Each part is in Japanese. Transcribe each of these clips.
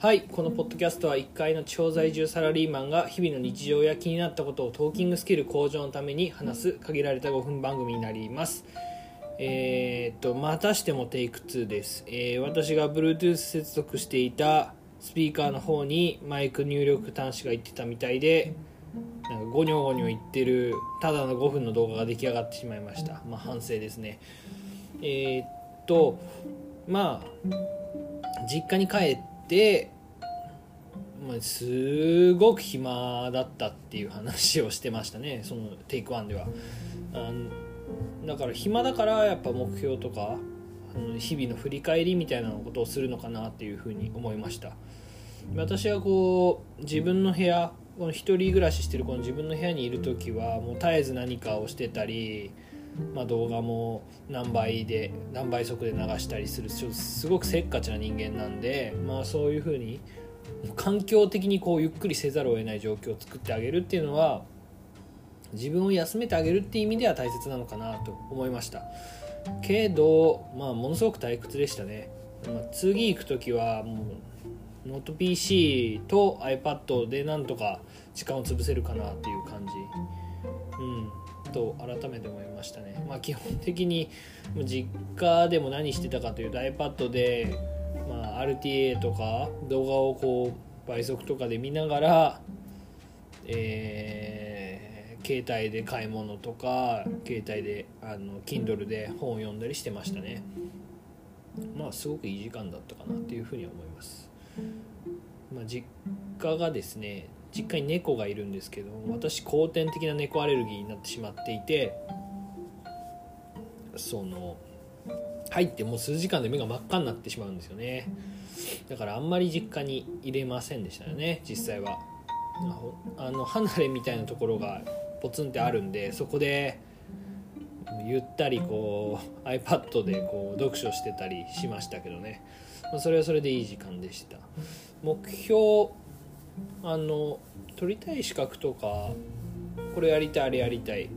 はいこのポッドキャストは1階の地方在住サラリーマンが日々の日常や気になったことをトーキングスキル向上のために話す限られた5分番組になります。えー、っとまたしてもテイク2です、えー、私が Bluetooth 接続していたスピーカーの方にマイク入力端子が言ってたみたいでなんかゴニョゴニョ言ってるただの5分の動画が出来上がってしまいました。まあ反省ですね。えー、っとまあ実家に帰ってで、まあ、すごく暇だったっていう話をしてましたねそのテイクワンでは。あだから暇だからやっぱ目標とか日々の振り返りみたいなことをするのかなっていうふうに思いました。私はこう自分の部屋この一人暮らししてるこの自分の部屋にいる時はもう絶えず何かをしてたりまあ、動画も何倍で何倍速で流したりするすごくせっかちな人間なんで、まあ、そういうふうに環境的にこうゆっくりせざるを得ない状況を作ってあげるっていうのは自分を休めてあげるっていう意味では大切なのかなと思いました。けど、まあ、ものすごく退屈でしたね、まあ、次行く時はもうノート PC と iPad でなんとか時間を潰せるかなっていう感じ。と改めて思いましたね、まあ、基本的に実家でも何してたかというと iPad で、まあ、RTA とか動画をこう倍速とかで見ながら、えー、携帯で買い物とか携帯であの Kindle で本を読んだりしてましたね。まあすごくいい時間だったかなっていうふうに思います、まあ、実家がですね実家に猫がいるんですけど私後天的な猫アレルギーになってしまっていてその入ってもう数時間で目が真っ赤になってしまうんですよね。だからあんまり実家に入れませんでしたよね実際は。あの離れみたいなところがポツンってあるんでそこでゆったりこう iPad でこう読書してたりしましたけどね、まあ、それはそれでいい時間でした。目標あの取りたい資格とかこれやりたいあれやりたい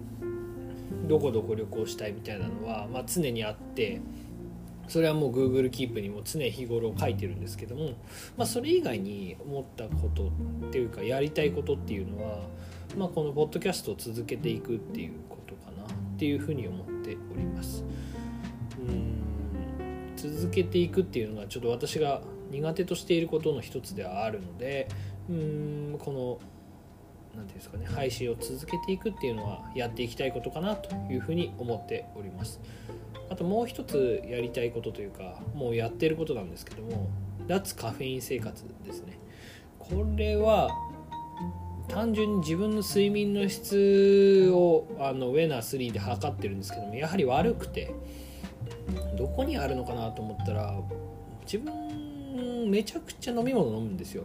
どこどこ旅行したいみたいなのは、まあ、常にあってそれはもう Google Keep にも常日頃書いてるんですけども、まあ、それ以外に思ったことっていうかやりたいことっていうのは、まあ、このポッドキャストを続けていくっていうことかなっていうふうに思っております。うん。続けていくっていうのがちょっと私が苦手としていることの一つではあるのでうんこの何ていうんですかね配信を続けていくっていうのはやっていきたいことかなというふうに思っております。あともう一つやりたいことというかもうやってることなんですけども脱カフェイン生活ですね。これは単純に自分の睡眠の質をあのウェナー3で測ってるんですけどもやはり悪くてどこにあるのかなと思ったら自分めちゃくちゃ飲み物飲むんですよ。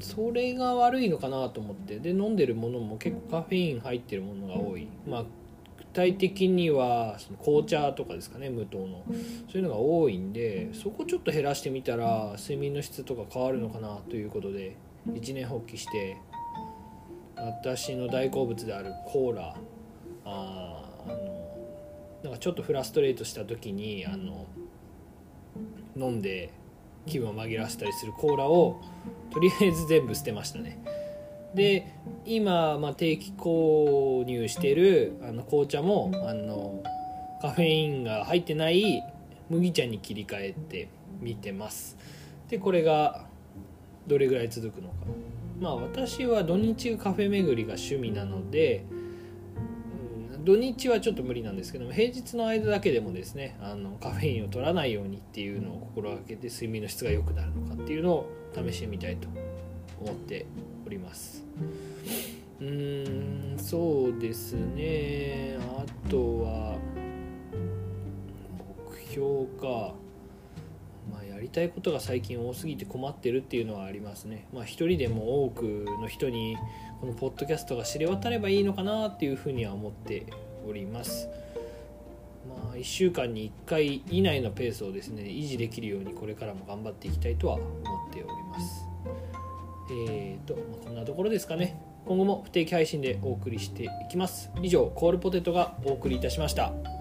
それが悪いのかなと思って。で飲んでるものも結構カフェイン入ってるものが多い。まあ具体的にはその紅茶とかですかね無糖の。そういうのが多いんでそこちょっと減らしてみたら睡眠の質とか変わるのかなということで一年発起して私の大好物であるコーラああのなんかちょっとフラストレートした時にあの飲んで気分を紛らわせたりするコーラをとりあえず全部捨てましたね。で今、まあ、定期購入してるあの紅茶もあのカフェインが入ってない麦茶に切り替えてみてます。でこれがどれぐらい続くのか。まあ私は土日カフェ巡りが趣味なので土日はちょっと無理なんですけども平日の間だけでもですねあのカフェインを取らないようにっていうのを心がけて睡眠の質が良くなるのかっていうのを試してみたいと思っております。うーんそうですね。あとは目標か、りたいことが最近多すぎて困ってるっていうのはありますね。まあ、一人でも多くの人にこのポッドキャストが知れ渡ればいいのかなっていうふうには思っております。まあ、1週間に1回以内のペースをですね維持できるようにこれからも頑張っていきたいとは思っております。えーと、まあ、こんなところですかね。今後も不定期配信でお送りしていきます。以上、コールポテトがお送りいたしました。